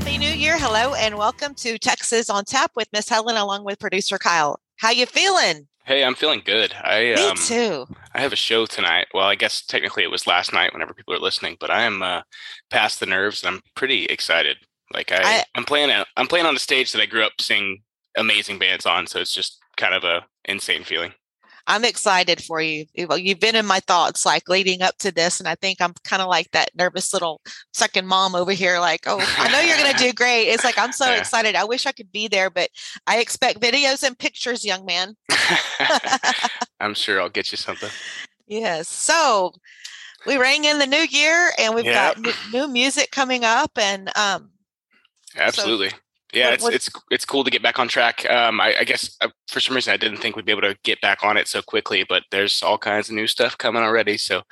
Happy New Year. Hello and welcome to Texas on Tap with Miss Helen along with producer Kyle. How you feeling? Hey, I'm feeling good. I Me um, too. I have a show tonight. Well, I guess technically it was last night whenever people are listening, but I am uh, past the nerves and I'm pretty excited. Like I, I- I'm playing a, I'm playing on a stage that I grew up seeing amazing bands on, so it's just kind of a insane feeling. I'm excited for you. You've been in my thoughts like leading up to this, and I think I'm kind of like that nervous little second mom over here. Like, oh, I know you're going to do great. It's like I'm so Yeah. excited. I wish I could be there, but I expect videos and pictures, young man. I'm sure I'll get you something. Yes. So we rang in the new year, and we've Yeah. got new, new music coming up, and um, Absolutely. Yeah, what- it's it's it's cool to get back on track. Um, I, I guess uh, for some reason I didn't think we'd be able to get back on it so quickly, but there's all kinds of new stuff coming already. So,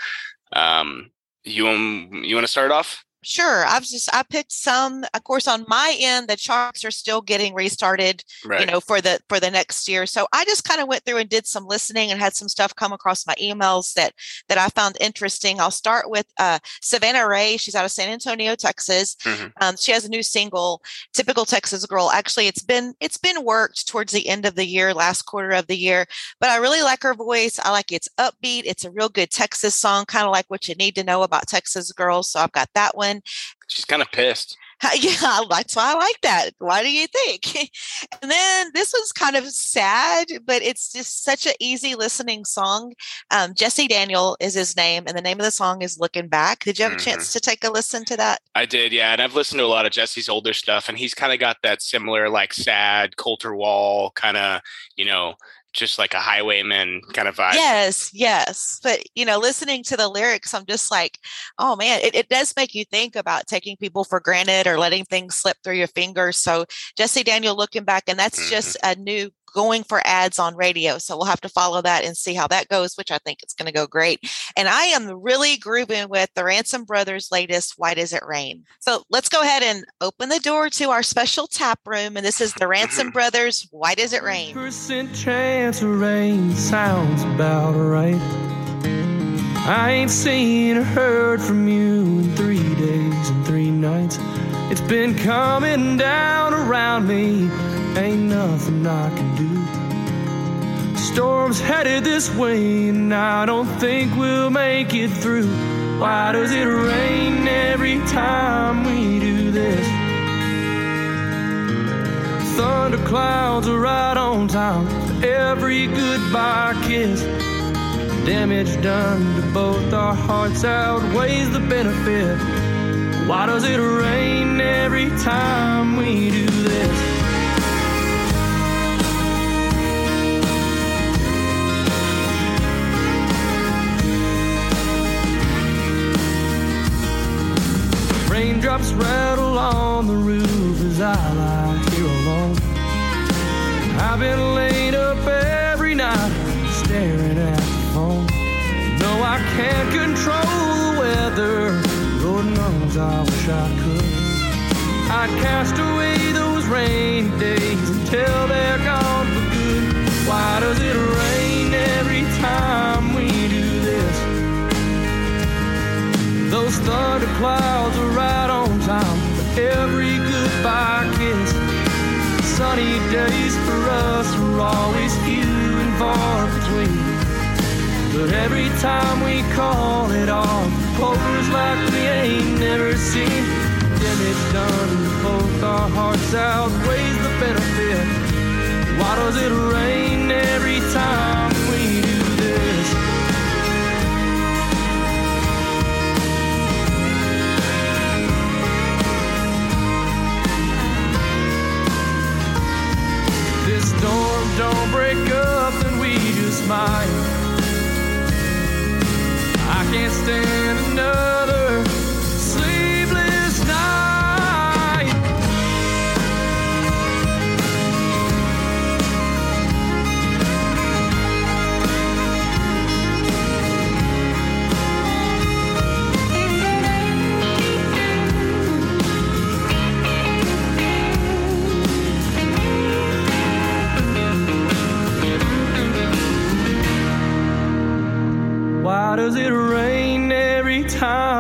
um, you want you want to start off? Sure. I've just I picked some. Of course, on my end, the charts are still getting restarted. Right. You know, for the for the next year. So I just kind of went through and did some listening and had some stuff come across my emails that that I found interesting. I'll start with uh, Savannah Rae. She's out of San Antonio, Texas. Mhm. Um, she has a new single, "Typical Texas Girl." Actually, it's been it's been worked towards the end of the year, last quarter of the year. But I really like her voice. I like it's upbeat. It's a real good Texas song, kind of like what you need to know about Texas girls. So I've got that one. She's kind of pissed. Yeah, that's why I like that. Why do you think? and then this was kind of sad, but it's just such an easy listening song. Um, Jesse Daniel is his name, and the name of the song is Looking Back. Did you have a Mhm. chance to take a listen to that? I did, yeah, and I've listened to a lot of Jesse's older stuff, and he's kind of got that similar, like, sad Colter Wall kind of, you know, just like a highwayman kind of vibe. Yes, yes. But you know, listening to the lyrics, I'm just like, oh man, it, it does make you think about taking people for granted or letting things slip through your fingers. So Jesse Daniel looking back, and that's Mhm. just a new going for ads on radio. So we'll have to follow that and see how that goes, which I think it's going to go great. And I am really grooving with the Ransom Brothers latest Why Does It Rain? So let's go ahead and open the door to our special tap room. And this is the Ransom Brothers Why Does It Rain? Percent chance of rain sounds about right. I ain't seen or heard from you in three days and three nights. It's been coming down around me, ain't nothing I can do. Storm's headed this way, and I don't think we'll make it through. Why does it rain every time we do this? Thunder clouds are right on time for every goodbye kiss. Damage done to both our hearts outweighs the benefit. Why does it rain every time we do this? Raindrops rattle on the roof as I lie here alone. I've been laid up every night staring at the phone. No, I can't control the weather. Lord knows I wish I could. I'd cast away those rainy days until they're gone for good. Why does it rain every time Those thunder clouds are right on time for every goodbye kiss. Sunny days for us are always few and far between. But every time we call it off, pours like we ain't never seen. Damage done to both our hearts outweighs the benefit. Why does it rain every time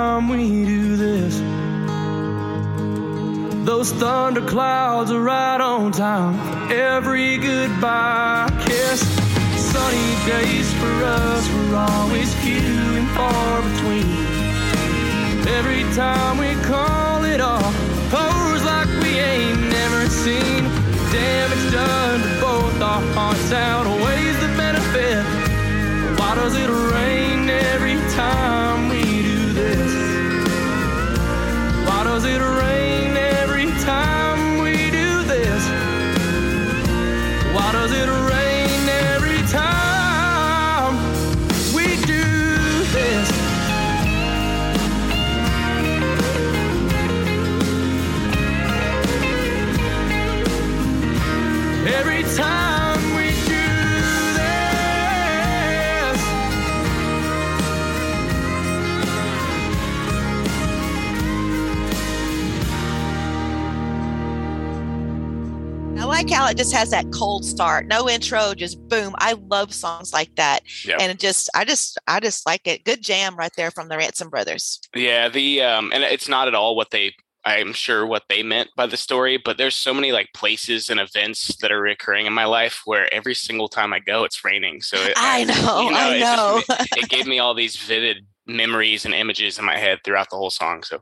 time we do this? Those thunder clouds are right on time every goodbye kiss. Sunny days for us were always few and far between. Every time we call it off, pose like we ain't never seen damage done to both our hearts outweighs the benefit. Why does it rain every time it rain every time we do this? Why does it rain every time we do this? Every time How it just has that cold start, no intro, just boom. I love songs like that, Yep. and it just, I just, I just like it. Good jam right there from the Ransom Brothers. Yeah, the um, and it's not at all what they. I'm sure what they meant by the story, but there's so many like places and events that are recurring in my life where every single time I go, it's raining. So it, I know, you I it know. just- it gave me all these vivid memories and images in my head throughout the whole song. So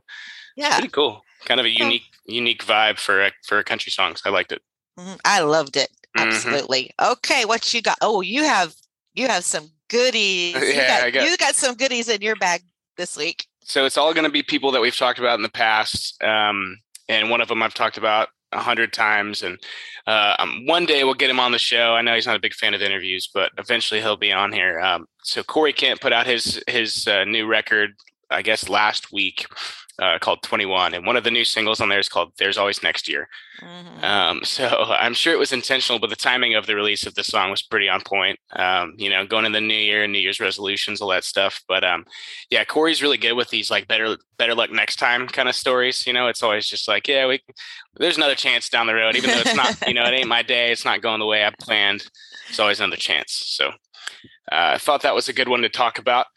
yeah, pretty cool. Kind of a unique, unique vibe for a, for a country songs. I liked it. Mhm. I loved it. Mhm. Absolutely. Okay, what you got? Oh, you have you have some goodies. You Yeah, got, I got- you got some goodies in your bag this week. So it's all going to be people that we've talked about in the past, um, and one of them I've talked about a hundred times. And uh, um, one day we'll get him on the show. I know he's not a big fan of interviews, but eventually he'll be on here. Um, so Corey Kent put out his his uh, new record, I guess last week, uh, called Twenty One, and one of the new singles on there is called "There's Always Next Year." Mhm. Um, so I'm sure it was intentional, but the timing of the release of the song was pretty on point. Um, you know, going into the new year, New Year's resolutions, all that stuff. But um, yeah, Corey's really good with these like better better luck next time kind of stories. You know, it's always just like, yeah, we there's another chance down the road, even though it's not, you know, it ain't my day, it's not going the way I planned. It's always another chance. So uh, I thought that was a good one to talk about.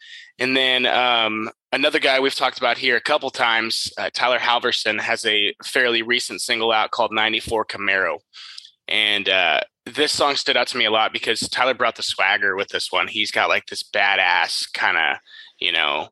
And then um, another guy we've talked about here a couple times, uh, Tyler Halverson, has a fairly recent single out called 94 Camaro. And uh, this song stood out to me a lot because Tyler brought the swagger with this one. He's got like this badass kind of, you know,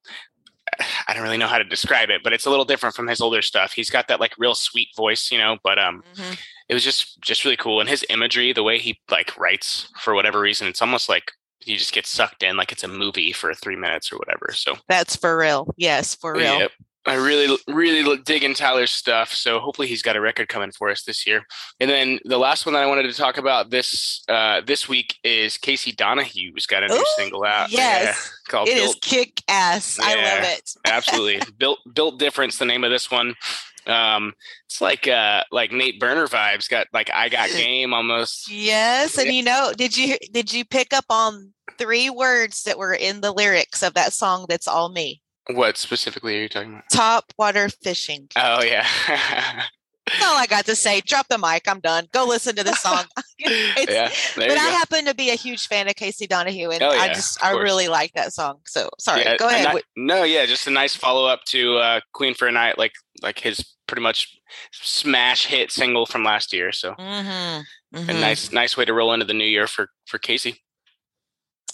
I don't really know how to describe it, but it's a little different from his older stuff. He's got that like real sweet voice, you know, but um Mhm. it was just just really cool and his imagery, the way he like writes for whatever reason, it's almost like you just get sucked in like it's a movie for 3 minutes or whatever. So That's for real. Yes, for real. Yep. I really, really l- dig in Tyler's stuff. So hopefully he's got a record coming for us this year. And then the last one that I wanted to talk about this uh, this week is Casey Donahew's got a new Ooh, single out. yes. called It is Built. kick ass. I love it. Absolutely, built built difference. The name of this one. Um, it's like uh like Nate Burner vibes. Got like I got game almost. Yes, and you know, did you did you pick up on three words that were in the lyrics of that song? That's all me. What specifically are you talking about? Top water fishing. Oh yeah. That's all I got to say. Drop the mic. I'm done. Go listen to this song. Yeah. But I go. happen to be a huge fan of Casey Donahew, and Oh, I just I really like that song. So sorry. Yeah, Go ahead. no, yeah, just a nice follow up to uh, Queen for a Night, like like his pretty much smash hit single from last year. So Mm-hmm. a nice nice way to roll into the new year for for Casey.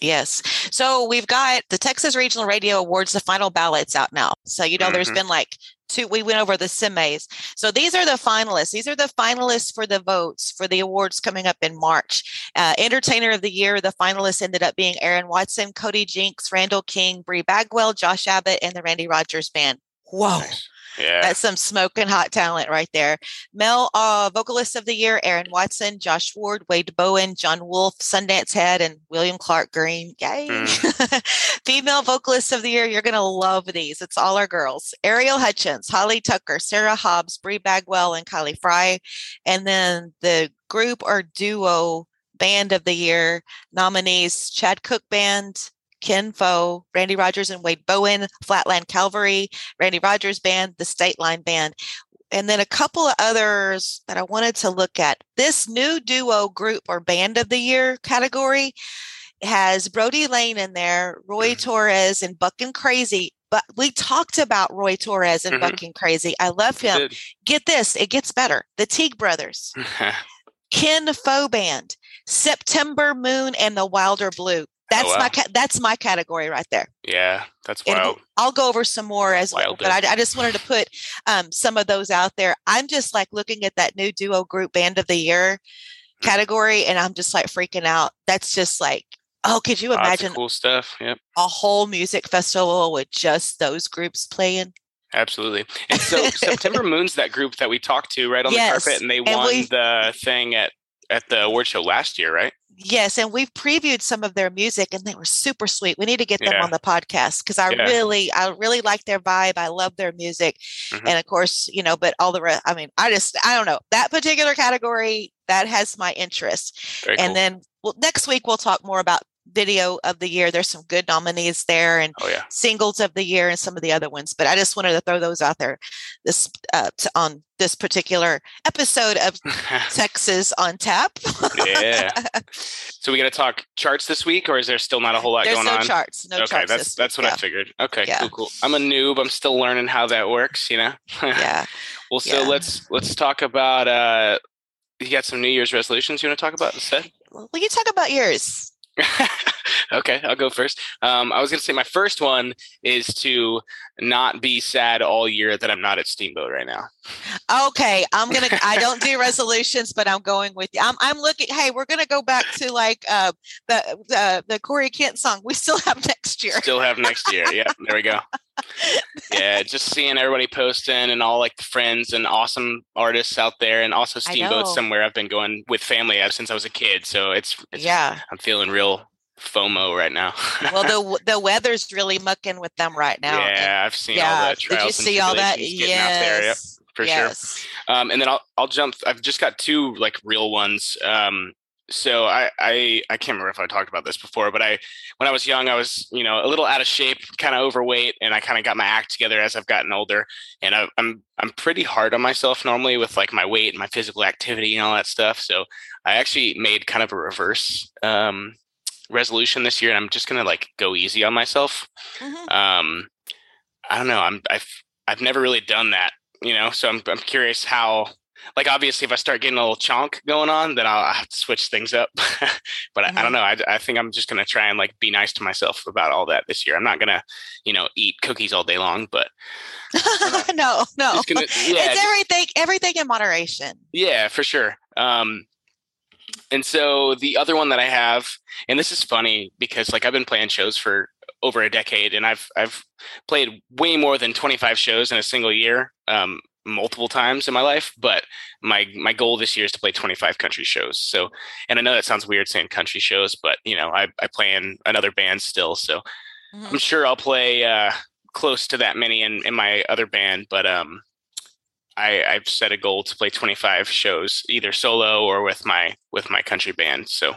Yes. So we've got the Texas Regional Radio Awards, the final ballots out now. So, you know, there's Mhm. been like two, we went over the semis. So these are the finalists. These are the finalists for the votes for the awards coming up in March. Uh, Entertainer of the Year, the finalists ended up being Aaron Watson, Cody Jinks, Randall King, Bri Bagwell, Josh Abbott, and the Randy Rogers Band. Whoa. Nice. Yeah, That's some smoking hot talent right there. Male uh, vocalist of the year, Aaron Watson, Josh Ward, Wade Bowen, John Wolfe, Sundance Head, and William Clark Green. Yay. Female vocalist of the year, you're going to love these. It's all our girls. Ariel Hutchins, Holly Tucker, Sarah Hobbs, Bri Bagwell, and Kylie Frey. And then the group or duo band of the year nominees Chad Cook Band, Kin Faux, Randy Rogers and Wade Bowen, Flatland Calvary, Randy Rogers Band, the State Line Band, and then a couple of others that I wanted to look at. This new duo group or band of the year category has Brody Lane in there, Roy Mhm. Torres, and Bucking Crazy. But we talked about Roy Torres and Mhm. Bucking Crazy. I love him. Get this, it gets better. The Teague Brothers, Kin Faux Band, September Moon, and the Wilder Blue. That's wow. my that's my category right there. yeah, that's wild. we'll- I'll go over some more as well, but I, I just wanted to put um, some of those out there. I'm just like looking at that new duo group band of the year Mm. category, and I'm just like freaking out. That's just like, oh, could you imagine cool stuff. Yep. a whole music festival with just those groups playing? Absolutely. And so September Moon's that group that we talked to right on Yes, the carpet and they and won we- the thing at at the award show last year, right? Yes, and we've previewed some of their music, and they were super sweet. We need to get them Yeah. on the podcast because I Yeah. really, I really like their vibe. I love their music, Mhm. and of course, you know, but all the rest. I mean, I just, I don't know that particular category that has my interest. Very and cool. then well, next week we'll talk more about video of the year. There's some good nominees there, and oh yeah. singles of the year, and some of the other ones. But I just wanted to throw those out there this uh, to, on this particular episode of Texas on Tap. yeah. So we got to talk charts this week, or is there still not a whole lot There's going no on? charts. No okay, charts. Okay, that's that's week, what I figured. Okay, Yeah. cool, cool. I'm a noob. I'm still learning how that works. You know. yeah. yeah. well, so yeah. let's let's talk about. uh You got some New Year's resolutions you want to talk about instead? Well, you talk about yours. okay, I'll go first. Um, I was going to say my first one is to not be sad all year that I'm not at Steamboat right now. Okay, I'm gonna. I don't do resolutions, but I'm going with you. I'm. I'm looking. Hey, we're gonna go back to like uh, the the the Corey Kent song. We still have next year. Still have next year. Yeah, there we go. Yeah, just seeing everybody posting and all like the friends and awesome artists out there, and also Steamboat somewhere I've been going with family ever since I was a kid. So it's, it's Yeah. I'm feeling real FOMO right now. Well, the the weather's really mucking with them right now. and- yeah, I've seen yeah. all the Did you see all that? tribulations getting out there. Yep, Yes. for sure. Um, and then I'll I'll jump. I've just got two like real ones. Um, so I I I can't remember if I talked about this before, but I when I was young, I was you know a little out of shape, kind of overweight, and I kind of got my act together as I've gotten older. And I, I'm I'm pretty hard on myself normally with like my weight and my physical activity and all that stuff. So I actually made kind of a reverse um, resolution this year, and I'm just gonna like go easy on myself Mhm. um i don't know i'm i've i've never really done that you know so i'm, I'm curious how like obviously if i start getting a little chonk going on then i'll have to switch things up but I, I Mhm. don't know I, I think i'm just going to try and like be nice to myself about all that this year i'm not going to you know eat cookies all day long but no, no. gonna yeah it's everything. Everything in moderation. Yeah, for sure. Um, and so the other one that I have, and this is funny because like I've been playing shows for over a decade, and I've I've played way more than 25 shows in a single year, um, multiple times in my life. But my my goal this year is to play 25 country shows. So, and I know that sounds weird saying country shows, but you know I I play in another band still, so Mhm. I'm sure I'll play uh, close to that many in, in my other band, but um, I, I've set a goal to play 25 shows, either solo or with my with my country band. So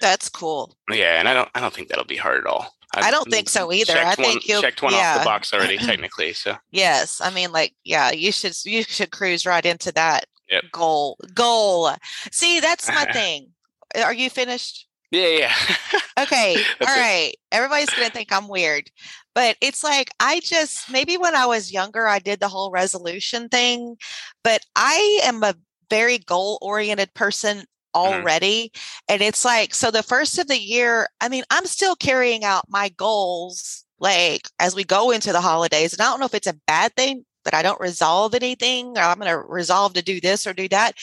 That's cool. yeah, and I don't I don't think that'll be hard at all. I don't think so mm, either. I one- think you'll- checked one off the box already, technically. So Yes, I mean, like, yeah, you should you should cruise right into that Yep. goal. Goal. See, that's my thing. Are you finished? Yeah, yeah. Okay. All right. Everybody's going to think I'm weird. But it's like I just maybe when I was younger I did the whole resolution thing, but I am a very goal-oriented person mm-hmm. already and it's like so the first of the year, I mean, I'm still carrying out my goals like as we go into the holidays. And I don't know if it's a bad thing that I don't resolve anything or I'm going to resolve to do this or do that.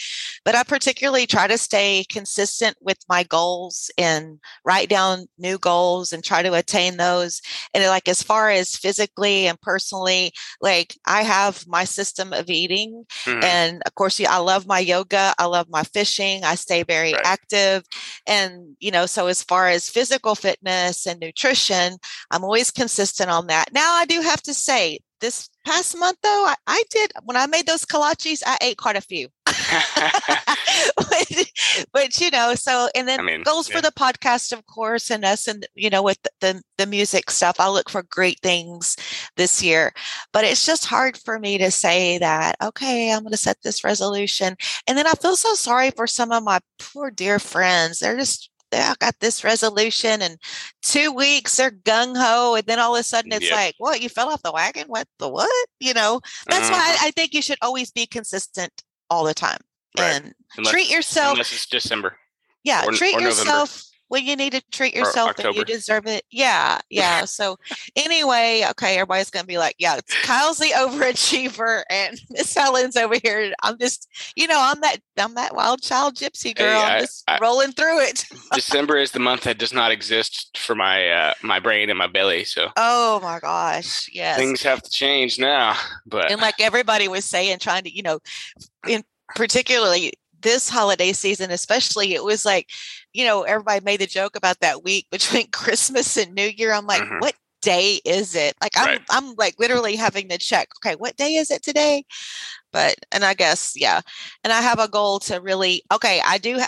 But I particularly try to stay consistent with my goals and write down new goals and try to attain those. And like as far as physically and personally, like I have my system of eating. Mhm. And of course, yeah, I love my yoga. I love my fishing. I stay very Right. active. And, you know, so as far as physical fitness and nutrition, I'm always consistent on that. Now, I do have to say, this past month, though, I, I did, when I made those kolaches, I ate quite a few. but, but, you know, so, and then I mean, goals yeah. for the podcast, of course, and us and, you know, with the, the, the music stuff, I look for great things this year. But it's just hard for me to say that, okay, I'm going to set this resolution. And then I feel so sorry for some of my poor dear friends. They're just I got this resolution and two weeks they're gung ho. And then all of a sudden it's Yep. like, what? You fell off the wagon? What the what? You know, that's why Uh-huh. I, I think you should always be consistent all the time Right. and Unless- treat yourself. Unless it's December. yeah. or- treat or yourself when you need to treat yourself and you deserve it. Yeah. Yeah. so anyway, okay. Everybody's going to be like, yeah, it's Kyle's the overachiever and Miss Helen's over here. I'm just, you know, I'm that, I'm that wild child gypsy girl. I- I'm just I- rolling through it. December is the month that does not exist for my uh, my brain and my belly. So Oh my gosh. Yes. things have to change now. But and like everybody was saying, trying to, you know, in particularly this holiday season, especially, it was like, you know, everybody made the joke about that week between Christmas and New Year. I'm like, Mhm. what day is it? Like I'm Right. I'm like literally having to check, okay, what day is it today? But and I guess, yeah. And I have a goal to really okay, I do ha-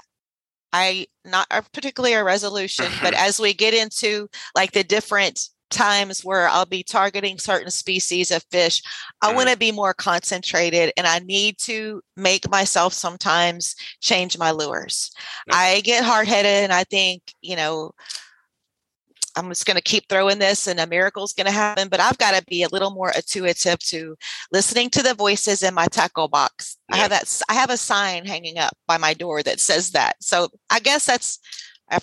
I not particularly a resolution, but as we get into like the different times where I'll be targeting certain species of fish, I want to be more concentrated and I need to make myself sometimes change my lures. I get hard headed and I think, you know, I'm just going to keep throwing this and a miracle's going to happen, but I've got to be a little more intuitive to listening to the voices in my tackle box. I have that, I have a sign hanging up by my door that says that. So I guess that's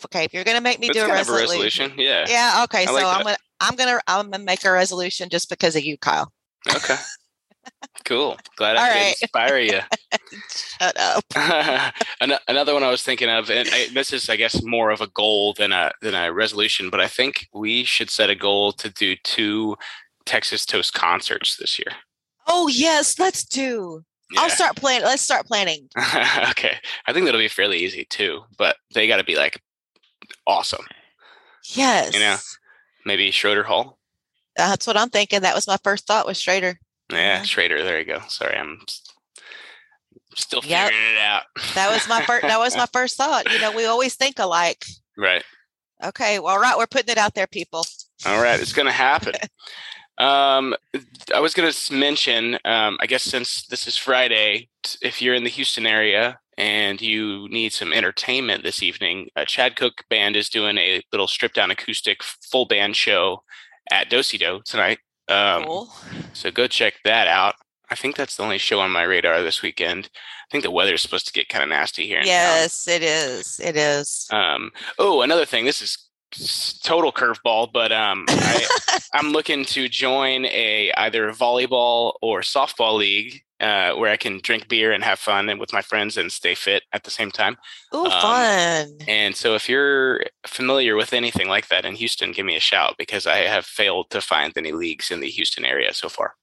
okay. If you're going to make me that's do a of a resolution. resolution. Yeah. Yeah. Okay. I so like I'm gonna I'm gonna I'm gonna make a resolution just because of you, Kyle. Okay. Cool. Glad I All could right. inspire you. Shut up. Another one I was thinking of, and I, this is, I guess, more of a goal than a than a resolution. But I think we should set a goal to do two Texas Toast concerts this year. Oh yes, let's do. I'll start planning. Let's start planning. okay, I think that'll be fairly easy too. But they got to be like awesome. Yes. Maybe Schroeder Hall. That's what I'm thinking. That was my first thought was Schroeder. Yeah, Mhm. Schroeder. There you go. Sorry, I'm still Yep. figuring it out. That was my first that was my first thought. You know, we always think alike. right. Okay, well, all right, we're putting it out there, people. All right, it's gonna happen. um, I was gonna mention, um, I guess since this is Friday, if you're in the Houston area and you need some entertainment this evening, uh, Chad Cook Band is doing a little stripped down acoustic full band show at Dosey Doe tonight. Um, Cool. so go check that out. I think that's the only show on my radar this weekend. I think the weather is supposed to get kind of nasty here. Town. Yes, it is. It is. Um, oh, another thing. This is total curveball, but um, I, I'm looking to join a either volleyball or softball league uh, where I can drink beer and have fun and with my friends and stay fit at the same time. Oh, um, fun. And so, if you're familiar with anything like that in Houston, give me a shout because I have failed to find any leagues in the Houston area so far.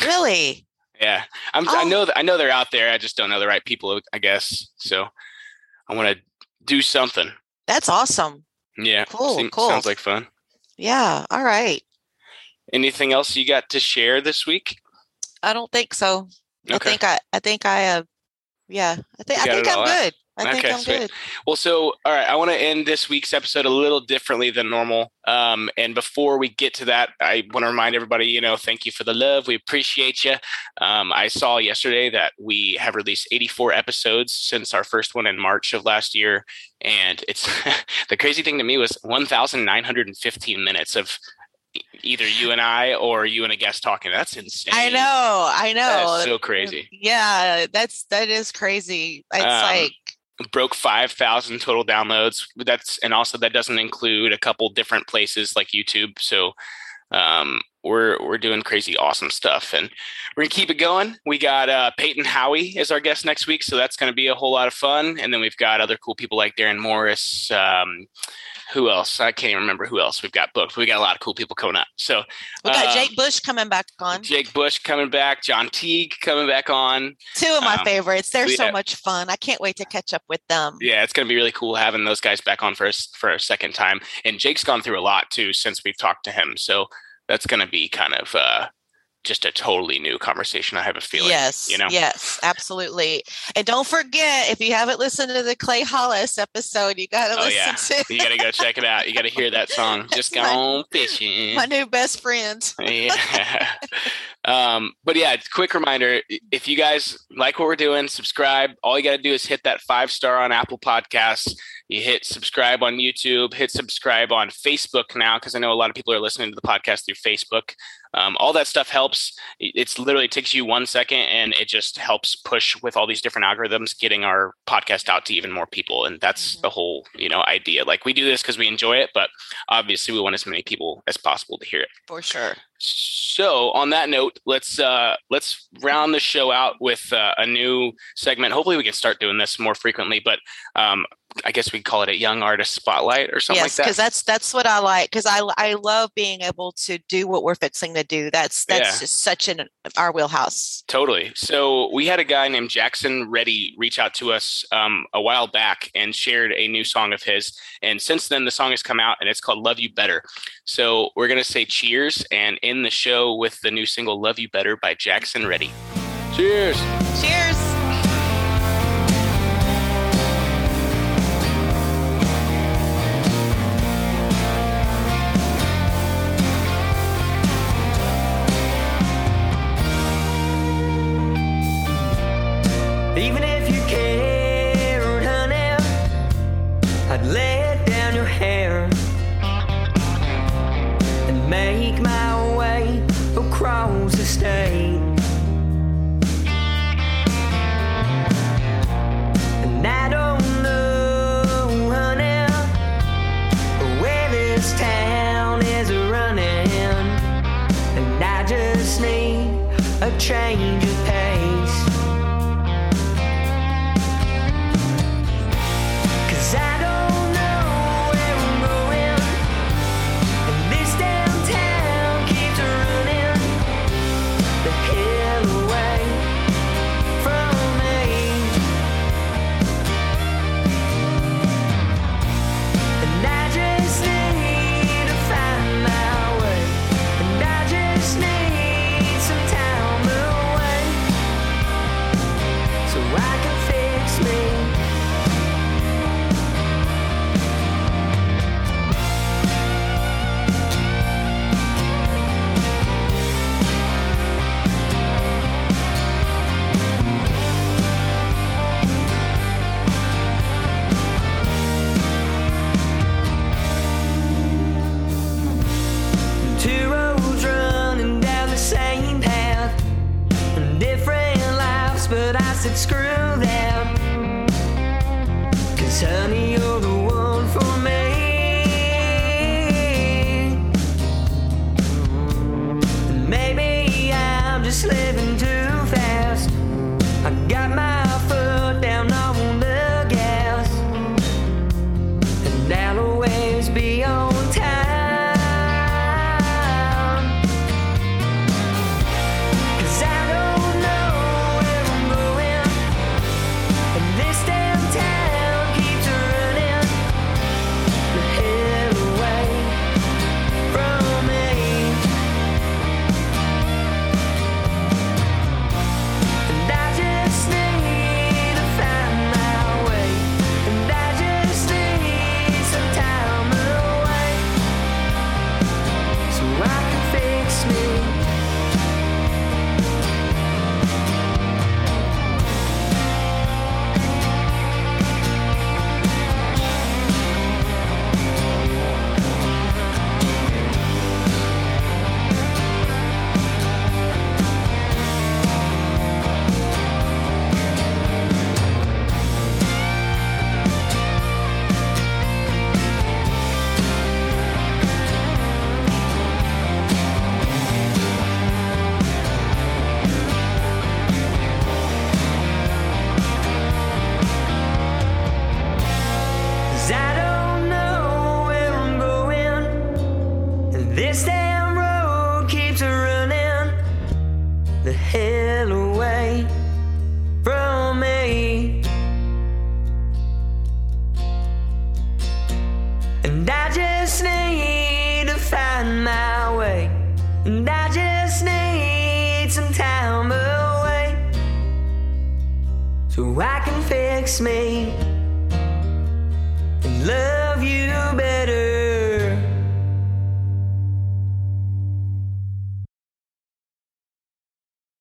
Really? Yeah, I'm, I Oh. know that I know they're out there. I just don't know the right people, I guess. So, I want to do something. That's awesome. Yeah, Cool, seem- cool. Sounds like fun. Yeah. All right. Anything else you got to share this week? I don't think so. I think I I think I have yeah. I think I think I'm good. I think Okay, I'm sweet. good. Well, so all right, I want to end this week's episode a little differently than normal. Um, and before we get to that, I want to remind everybody, you know, thank you for the love. We appreciate you. Um, I saw yesterday that we have released 84 episodes since our first one in March of last year, and it's the crazy thing to me was 1,915 minutes of either you and I or you and a guest talking. That's insane. I know. I know. so crazy. Yeah, that's that is crazy. It's Um, like broke 5000 total downloads that's and also that doesn't include a couple different places like youtube so um, we're we're doing crazy awesome stuff and we're gonna keep it going we got uh, peyton howie as our guest next week so that's gonna be a whole lot of fun and then we've got other cool people like darren morris um, who else i can't even remember who else we've got booked we got a lot of cool people coming up so we got um, Jake Bush coming back on. jake bush coming back john teague coming back on Two of my um, favorites. They're so much fun. I can't wait to catch up with them. Yeah, it's going to be really cool having those guys back on for us for a second time. And Jake's gone through a lot too since we've talked to him, so that's going to be kind of uh, just a totally new conversation. I have a feeling. yes, you know. yes, absolutely. And don't forget, if you haven't listened to the Clay Hollis episode, you got to Oh, listen yeah. to You got to go check it out. You got to hear that song. Just my- gone fishing. my new best friend. yeah. Um, but yeah, quick reminder if you guys like what we're doing, subscribe. All you got to do is hit that five star on Apple Podcasts. You hit subscribe on YouTube, hit subscribe on Facebook now, because I know a lot of people are listening to the podcast through Facebook. Um, all that stuff helps. It's literally it takes you one second and it just helps push with all these different algorithms, getting our podcast out to even more people. And that's mm-hmm. the whole, you know, idea. Like we do this because we enjoy it, but obviously we want as many people as possible to hear it. For sure. So on that note, let's uh let's round the show out with uh, a new segment. Hopefully we can start doing this more frequently, but um I guess we'd call it a young artist spotlight or something yes, like that. because that's that's what I like. Because I I love being able to do what we're fixing to do. That's that's yeah. just such an our wheelhouse. Totally. So we had a guy named Jackson Reddy reach out to us um, a while back and shared a new song of his. And since then, the song has come out and it's called "Love You Better." So we're gonna say cheers and end the show with the new single "Love You Better" by Jackson Reddy. Cheers. Cheers. But I